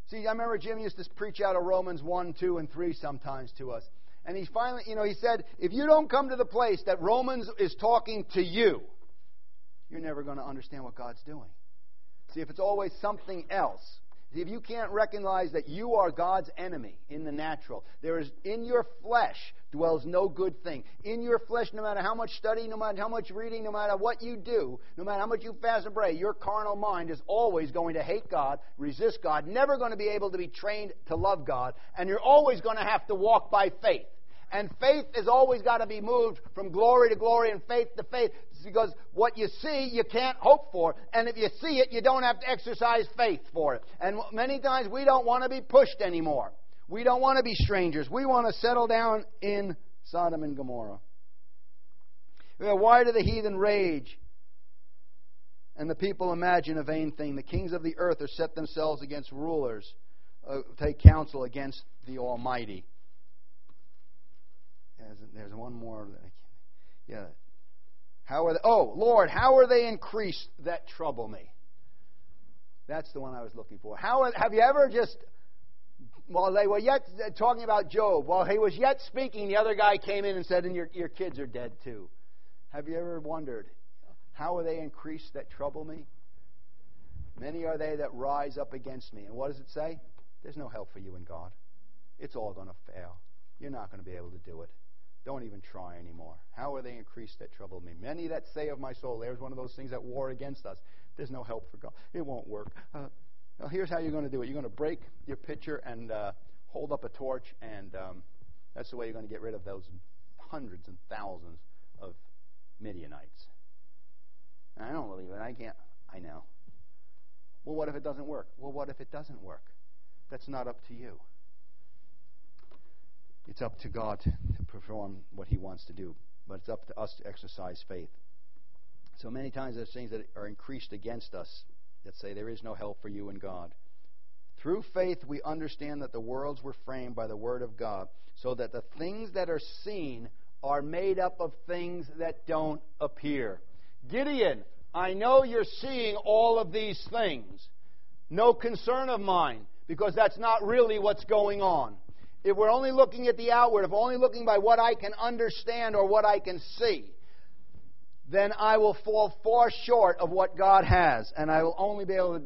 See, I remember Jim used to preach out of Romans 1, 2, and 3 sometimes to us. And he finally, you know, he said, if you don't come to the place that Romans is talking to you, you're never going to understand what God's doing. See, if it's always something else, if you can't recognize that you are God's enemy in the natural, there is in your flesh dwells no good thing. In your flesh, no matter how much study, no matter how much reading, no matter what you do, no matter how much you fast and pray, your carnal mind is always going to hate God, resist God, never going to be able to be trained to love God, and you're always going to have to walk by faith. And faith has always got to be moved from glory to glory and faith to faith. Because what you see, you can't hope for. And if you see it, you don't have to exercise faith for it. And many times we don't want to be pushed anymore. We don't want to be strangers. We want to settle down in Sodom and Gomorrah. Why do the heathen rage and the people imagine a vain thing? The kings of the earth are set themselves against rulers, uh, take counsel against the Almighty. There's, there's one more. Yeah. How are they? Oh, Lord, how are they increased that trouble me? That's the one I was looking for. How have you ever just while they were yet uh, talking about Job, while he was yet speaking, the other guy came in and said, "And your your kids are dead too." Have you ever wondered how are they increased that trouble me? Many are they that rise up against me. And what does it say? There's no help for you in God. It's all going to fail. You're not going to be able to do it. Don't even try anymore. How are they increased that trouble me? Many that say of my soul, there's one of those things that war against us. There's no help for God. It won't work. Uh, well, here's how you're going to do it. You're going to break your pitcher and uh, hold up a torch, and um, that's the way you're going to get rid of those hundreds and thousands of Midianites. I don't believe it. I can't. I know. Well, what if it doesn't work? Well, what if it doesn't work? That's not up to you. It's up to God to perform what He wants to do, but it's up to us to exercise faith. So many times there's things that are increased against us that say there is no help for you in God. Through faith, we understand that the worlds were framed by the Word of God, so that the things that are seen are made up of things that don't appear. Gideon, I know you're seeing all of these things. No concern of mine, because that's not really what's going on. If we're only looking at the outward, if we're only looking by what I can understand or what I can see, then I will fall far short of what God has, and I will only be able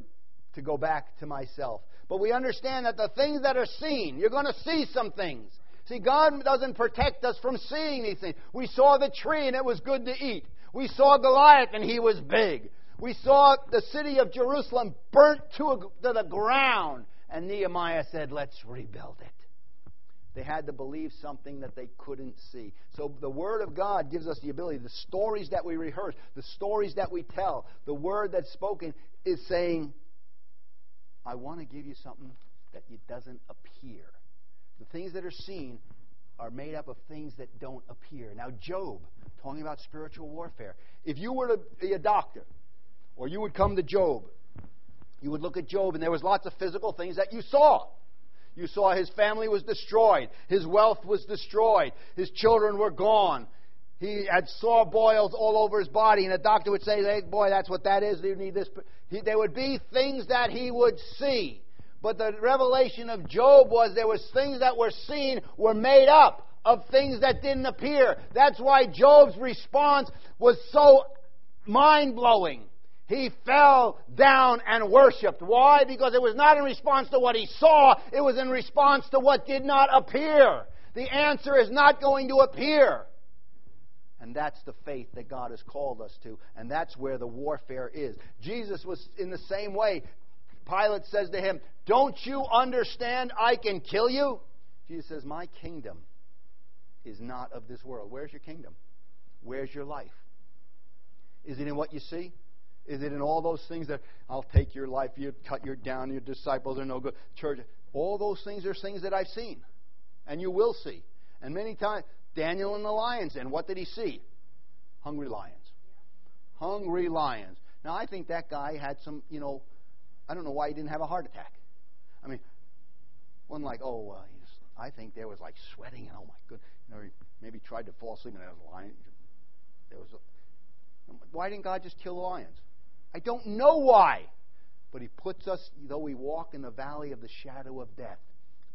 to go back to myself. But we understand that the things that are seen, you're going to see some things. See, God doesn't protect us from seeing these things. We saw the tree and it was good to eat. We saw Goliath and he was big. We saw the city of Jerusalem burnt to, a, to the ground. And Nehemiah said, Let's rebuild it. They had to believe something that they couldn't see. So the Word of God gives us the ability. The stories that we rehearse, the stories that we tell, the Word that's spoken is saying, I want to give you something that it doesn't appear. The things that are seen are made up of things that don't appear. Now, Job, talking about spiritual warfare, if you were to be a doctor, or you would come to Job, you would look at Job, and there was lots of physical things that you saw. You saw his family was destroyed, his wealth was destroyed, his children were gone. He had sore boils all over his body, and a doctor would say, hey, "Boy, that's what that is. You need this." He, there would be things that he would see. But the revelation of Job was there was things that were seen were made up of things that didn't appear. That's why Job's response was so mind blowing. He fell down and worshiped. Why? Because it was not in response to what he saw, it was in response to what did not appear. The answer is not going to appear. And that's the faith that God has called us to. And that's where the warfare is. Jesus was in the same way. Pilate says to him, Don't you understand I can kill you? Jesus says, My kingdom is not of this world. Where's your kingdom? Where's your life? Is it in what you see? Is it in all those things that I'll take your life, you cut your down, your disciples are no good, church? All those things are things that I've seen, and you will see. And many times, Daniel and the lion's and what did he see? Hungry lions. Hungry lions. Now, I think that guy had some, you know, I don't know why he didn't have a heart attack. I mean, one like, oh, uh, I think there was like sweating and oh my good, you know, maybe tried to fall asleep and there was a lion. There was a, why didn't God just kill the lions? I don't know why, but He puts us, though we walk in the valley of the shadow of death.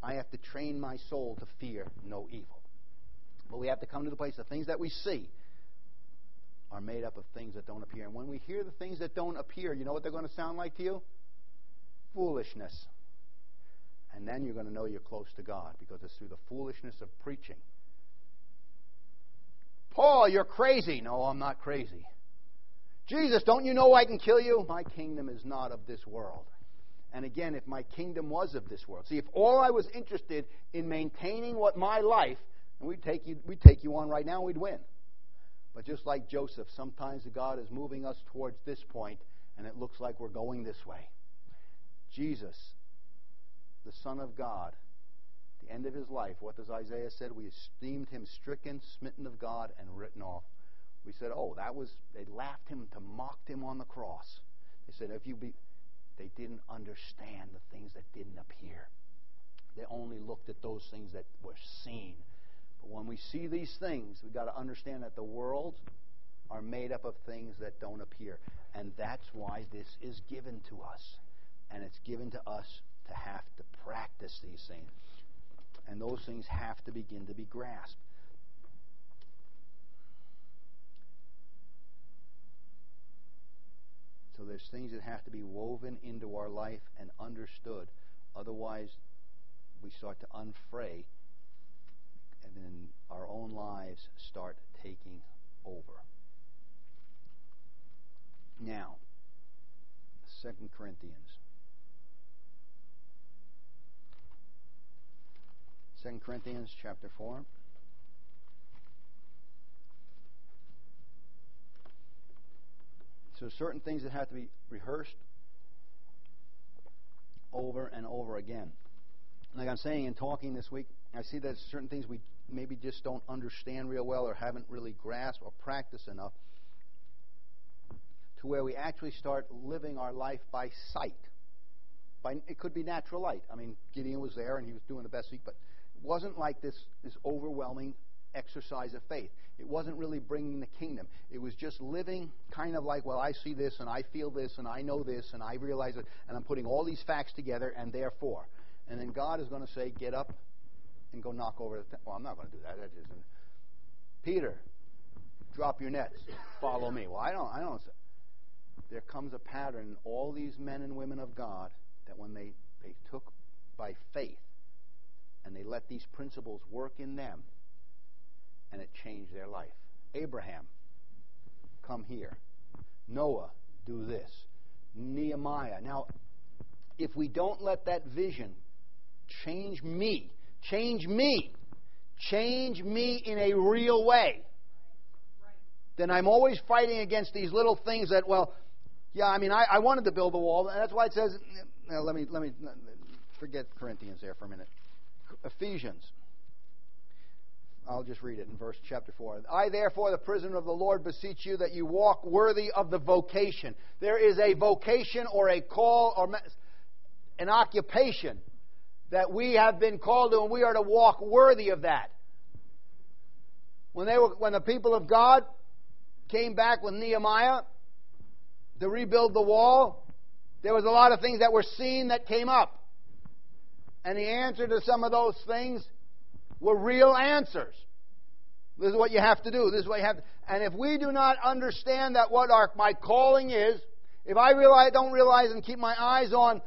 I have to train my soul to fear no evil. But we have to come to the place the things that we see are made up of things that don't appear. And when we hear the things that don't appear, you know what they're going to sound like to you? foolishness. And then you're going to know you're close to God because it's through the foolishness of preaching. Paul, you're crazy. No, I'm not crazy. Jesus, don't you know I can kill you? My kingdom is not of this world. And again, if my kingdom was of this world, see, if all I was interested in maintaining what my life, and we'd take you, we'd take you on right now, we'd win. But just like Joseph, sometimes God is moving us towards this point, and it looks like we're going this way. Jesus, the Son of God, the end of his life, what does Isaiah said? We esteemed him stricken, smitten of God, and written off. We said, oh, that was, they laughed him to mocked him on the cross. They said, if you be, they didn't understand the things that didn't appear. They only looked at those things that were seen. But when we see these things, we've got to understand that the world are made up of things that don't appear. And that's why this is given to us. And it's given to us to have to practice these things. And those things have to begin to be grasped. So there's things that have to be woven into our life and understood. Otherwise, we start to unfray, and then our own lives start taking over. Now, Second Corinthians. Second Corinthians chapter 4. So certain things that have to be rehearsed over and over again. Like I'm saying in talking this week, I see that certain things we maybe just don't understand real well or haven't really grasped or practiced enough to where we actually start living our life by sight. By, it could be natural light. I mean, Gideon was there and he was doing the best he could, but it wasn't like this, this overwhelming exercise of faith. It wasn't really bringing the kingdom. It was just living kind of like, well, I see this and I feel this and I know this and I realize it and I'm putting all these facts together and therefore. And then God is going to say, get up and go knock over the. Th- well, I'm not going to do that. That isn't. Peter, drop your nets. Follow me. Well, I don't. I don't. There comes a pattern in all these men and women of God that when they they took by faith and they let these principles work in them and it changed their life. Abraham, come here. Noah, do this. Nehemiah. Now, if we don't let that vision change me, change me, change me in a real way, then I'm always fighting against these little things that, well, yeah, I mean, I, I wanted to build a wall, and that's why it says, now let me let me forget Corinthians there for a minute. Ephesians I'll just read it in verse chapter 4. I, therefore, the prisoner of the Lord, beseech you that you walk worthy of the vocation. There is a vocation or a call or an occupation that we have been called to, and we are to walk worthy of that. When, they were, when the people of God came back with Nehemiah to rebuild the wall, there was a lot of things that were seen that came up. And the answer to some of those things were real answers. This is what you have to do. This is what you have to, and if we do not understand that what our, my calling is, if I realize, don't realize and keep my eyes on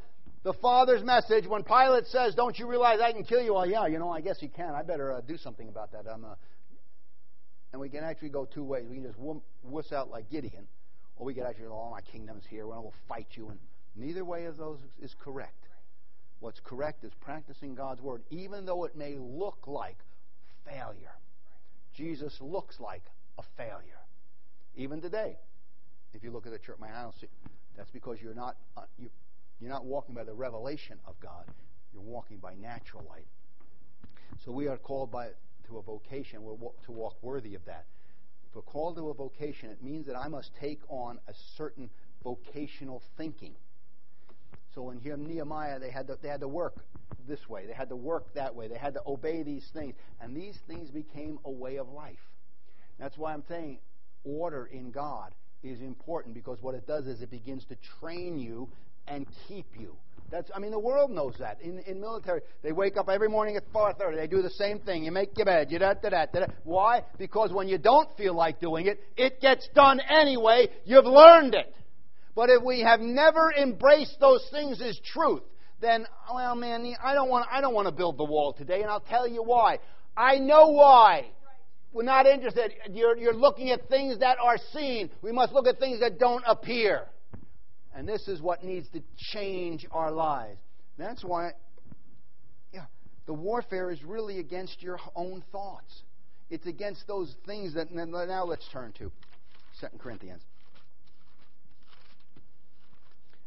the Father's message, when Pilate says, Don't you realize I can kill you? Well, yeah, you know, I guess you can. I better uh, do something about that. I'm, uh, and we can actually go two ways. We can just wuss out like Gideon, or we can actually go, Oh, my kingdom's here. Well, we'll fight you. And neither way of those is correct. What's correct is practicing God's word, even though it may look like failure. Jesus looks like a failure. Even today, if you look at the church, my house. That's because you're not uh, you, you're not walking by the revelation of God. You're walking by natural light. So we are called by to a vocation. We're to walk worthy of that. If we're called to a vocation, it means that I must take on a certain vocational thinking. So in here, Nehemiah, they had to, they had to work this way. They had to work that way. They had to obey these things. And these things became a way of life. That's why I'm saying order in God is important because what it does is it begins to train you and keep you. That's, I mean, the world knows that. In, in military, they wake up every morning at 4.30. They do the same thing. You make your bed. You da, da, da, da. Why? Because when you don't feel like doing it, it gets done anyway. You've learned it. But if we have never embraced those things as truth, then, well, man, I don't want, I don't want to build the wall today, and I'll tell you why. I know why. We're not interested. You're, you're looking at things that are seen. We must look at things that don't appear. And this is what needs to change our lives. That's why, yeah, the warfare is really against your own thoughts. It's against those things that now let's turn to 2 Corinthians.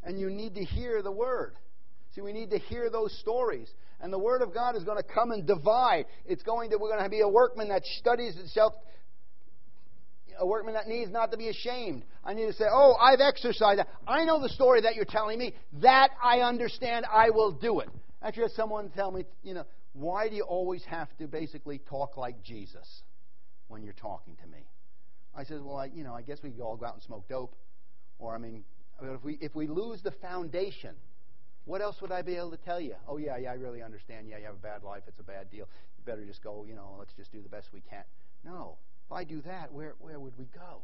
And you need to hear the word. See, we need to hear those stories. And the word of God is going to come and divide. It's going to we're going to be a workman that studies itself a workman that needs not to be ashamed. I need to say, Oh, I've exercised that. I know the story that you're telling me. That I understand. I will do it. Actually, had someone tell me, you know, why do you always have to basically talk like Jesus when you're talking to me? I said, well, I, you know, I guess we could all go out and smoke dope. Or, I mean, if we, if we lose the foundation, what else would I be able to tell you? Oh, yeah, yeah, I really understand. Yeah, you have a bad life. It's a bad deal. You better just go, you know, let's just do the best we can. No. If I do that, where, where would we go?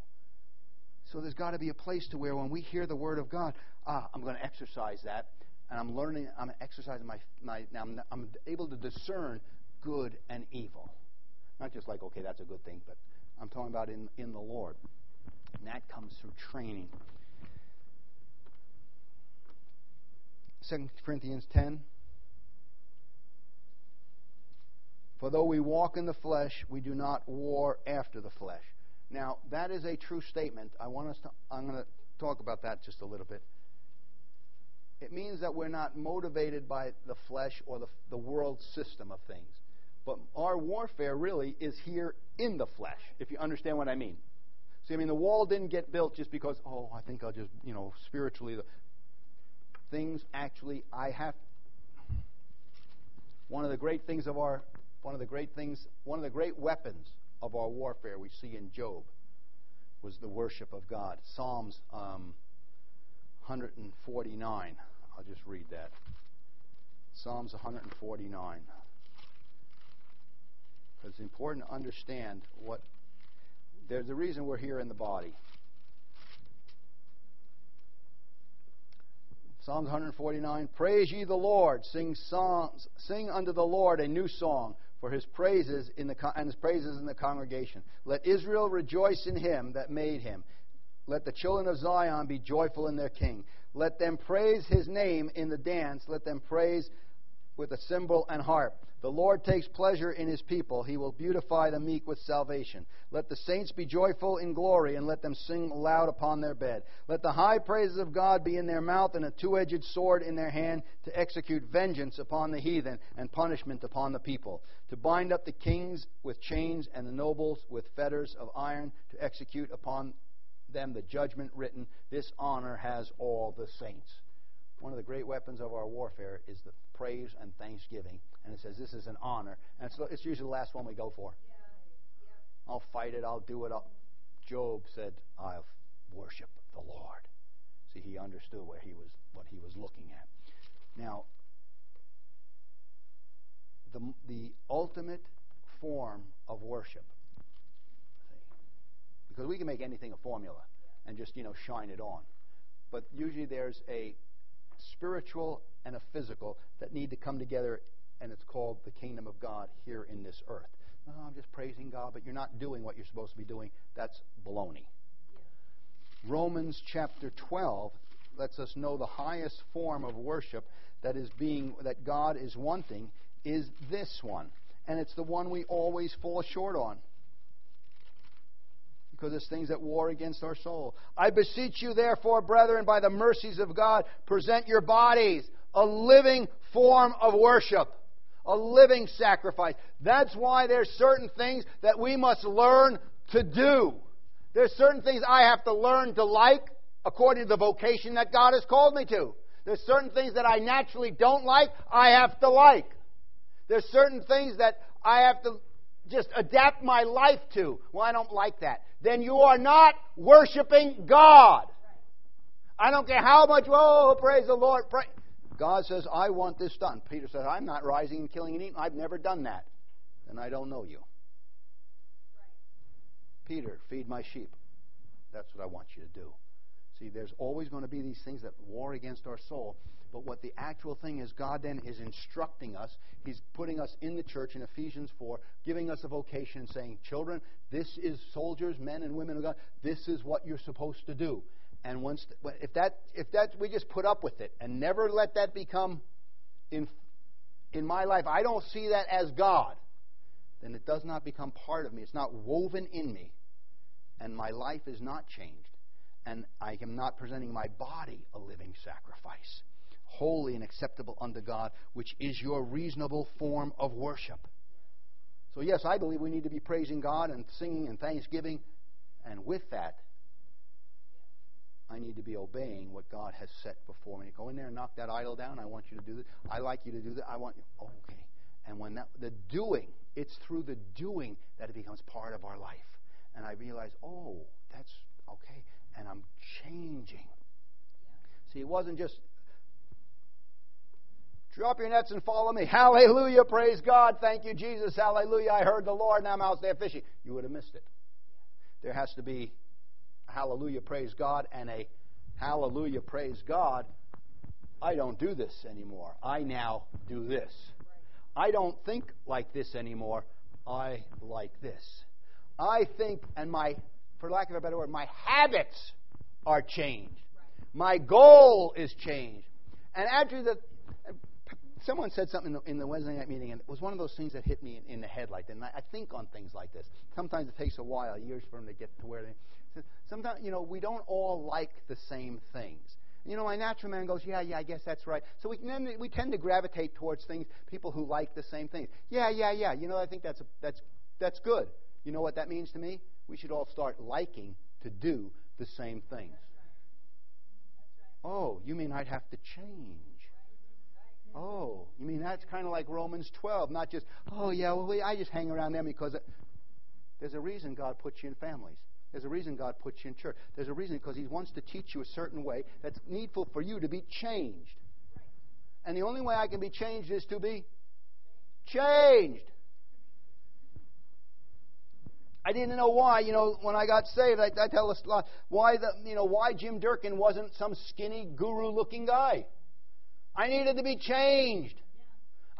So there's got to be a place to where when we hear the Word of God, ah, I'm going to exercise that and I'm learning, I'm exercising my, my now I'm, I'm able to discern good and evil. Not just like, okay, that's a good thing, but I'm talking about in, in the Lord. And that comes through training. 2 Corinthians 10. For though we walk in the flesh, we do not war after the flesh. Now, that is a true statement. I want us to, I'm going to talk about that just a little bit it means that we're not motivated by the flesh or the, the world system of things. But our warfare really is here in the flesh, if you understand what I mean. See, I mean, the wall didn't get built just because, oh, I think I'll just, you know, spiritually. The, things actually, I have. One of the great things of our, one of the great things, one of the great weapons of our warfare we see in Job was the worship of God. Psalms um, 149. I'll just read that. Psalms 149. Because it's important to understand what. There's a reason we're here in the body. Psalms 149 Praise ye the Lord, sing songs, sing unto the Lord a new song, for his praises in the and his praises in the congregation. Let Israel rejoice in him that made him. Let the children of Zion be joyful in their king. Let them praise his name in the dance. Let them praise with a cymbal and harp. The Lord takes pleasure in his people. He will beautify the meek with salvation. Let the saints be joyful in glory, and let them sing aloud upon their bed. Let the high praises of God be in their mouth, and a two edged sword in their hand, to execute vengeance upon the heathen, and punishment upon the people. To bind up the kings with chains, and the nobles with fetters of iron, to execute upon them the judgment written. This honor has all the saints. One of the great weapons of our warfare is the praise and thanksgiving. And it says this is an honor. And it's, it's usually the last one we go for. I'll fight it. I'll do it. I'll. Job said, I'll worship the Lord. See, he understood where he was, what he was looking at. Now, the, the ultimate form of worship because we can make anything a formula and just, you know, shine it on. But usually there's a spiritual and a physical that need to come together, and it's called the kingdom of God here in this earth. Oh, I'm just praising God, but you're not doing what you're supposed to be doing. That's baloney. Romans chapter 12 lets us know the highest form of worship that is being that God is wanting is this one. And it's the one we always fall short on because it's things that war against our soul. I beseech you, therefore, brethren, by the mercies of God, present your bodies a living form of worship, a living sacrifice. That's why there's certain things that we must learn to do. There's certain things I have to learn to like according to the vocation that God has called me to. There's certain things that I naturally don't like, I have to like. There's certain things that I have to just adapt my life to. Well, I don't like that then you are not worshiping God. I don't care how much, oh, praise the Lord. Pray. God says, I want this done. Peter says, I'm not rising and killing and eating. I've never done that. Then I don't know you. Peter, feed my sheep. That's what I want you to do. See, there's always going to be these things that war against our soul. But what the actual thing is, God then is instructing us. He's putting us in the church in Ephesians 4, giving us a vocation, saying, Children, this is soldiers, men and women of God. This is what you're supposed to do. And once, if that, if that, we just put up with it and never let that become in, in my life, I don't see that as God. then it does not become part of me. It's not woven in me, and my life is not changed. And I am not presenting my body a living sacrifice, holy and acceptable unto God, which is your reasonable form of worship. So, yes, I believe we need to be praising God and singing and thanksgiving. And with that, I need to be obeying what God has set before me. Go in there and knock that idol down. I want you to do this. I like you to do that. I want you. Okay. And when that, the doing, it's through the doing that it becomes part of our life. And I realize, oh, that's okay. And I'm changing. See, it wasn't just drop your nets and follow me. Hallelujah. Praise God. Thank you, Jesus. Hallelujah. I heard the Lord. Now I'm out there fishing. You would have missed it. There has to be hallelujah, praise God, and a hallelujah, praise God, I don't do this anymore. I now do this. I don't think like this anymore. I like this. I think, and my, for lack of a better word, my habits are changed. My goal is changed. And after the, someone said something in the, in the, Wednesday night meeting, and it was one of those things that hit me in, in the head like that. And I, I, think on things like this. Sometimes it takes a while, years for them to get to where they. Sometimes, you know, we don't all like the same things. You know, my natural man goes, yeah, yeah, I guess that's right. So we, then we tend to gravitate towards things, people who like the same things. Yeah, yeah, yeah. You know, I think that's, a, that's, that's good. You know what that means to me? We should all start liking to do the same things. Oh, you mean I'd have to change? Oh, you mean that's kind of like Romans 12, not just, oh, yeah, well, I just hang around them because it, there's a reason God puts you in families. There's a reason God puts you in church. There's a reason because He wants to teach you a certain way that's needful for you to be changed. And the only way I can be changed is to be changed. I didn't know why, you know, when I got saved, I, I tell us why the, you know, why Jim Durkin wasn't some skinny guru-looking guy. I needed to be changed.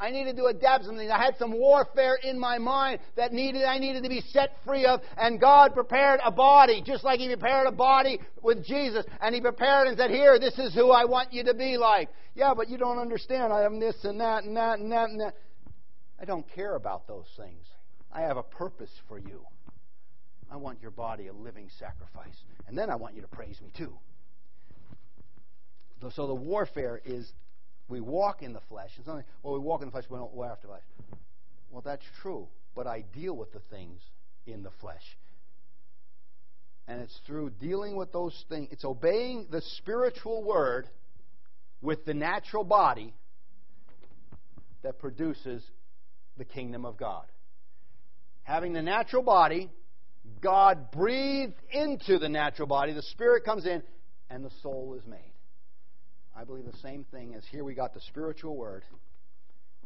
I needed to adapt something. I had some warfare in my mind that needed I needed to be set free of, and God prepared a body, just like He prepared a body with Jesus, and He prepared and said, "Here, this is who I want you to be like." Yeah, but you don't understand. I have this and that and that and that and that. I don't care about those things. I have a purpose for you. I want your body a living sacrifice, and then I want you to praise me too. So the warfare is we walk in the flesh. It's not well, we walk in the flesh, but we don't wear after flesh. Well, that's true, but I deal with the things in the flesh. And it's through dealing with those things, it's obeying the spiritual word with the natural body that produces the kingdom of God. Having the natural body, God breathed into the natural body, the spirit comes in, and the soul is made. I believe the same thing as here we got the spiritual word.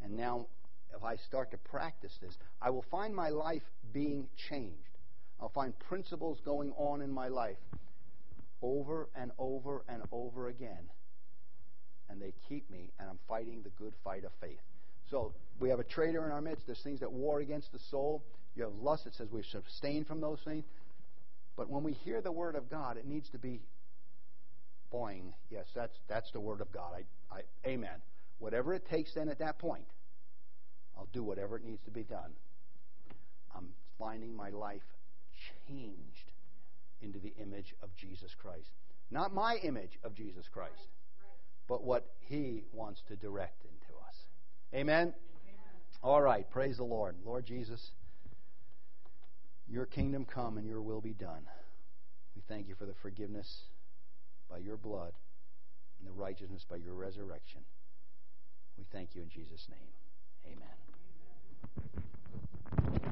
And now, if I start to practice this, I will find my life being changed. I'll find principles going on in my life over and over and over again. And they keep me, and I'm fighting the good fight of faith. So we have a traitor in our midst. There's things that war against the soul. You have lust that says we abstain from those things. But when we hear the word of God, it needs to be boing, yes, that's, that's the Word of God. I, I, amen. Whatever it takes then at that point, I'll do whatever it needs to be done. I'm finding my life changed into the image of Jesus Christ. Not my image of Jesus Christ, but what He wants to direct into us. Amen? All right, praise the Lord. Lord Jesus, your kingdom come and your will be done. We thank you for the forgiveness by your blood and the righteousness by your resurrection. We thank you in Jesus' name. Amen. Amen.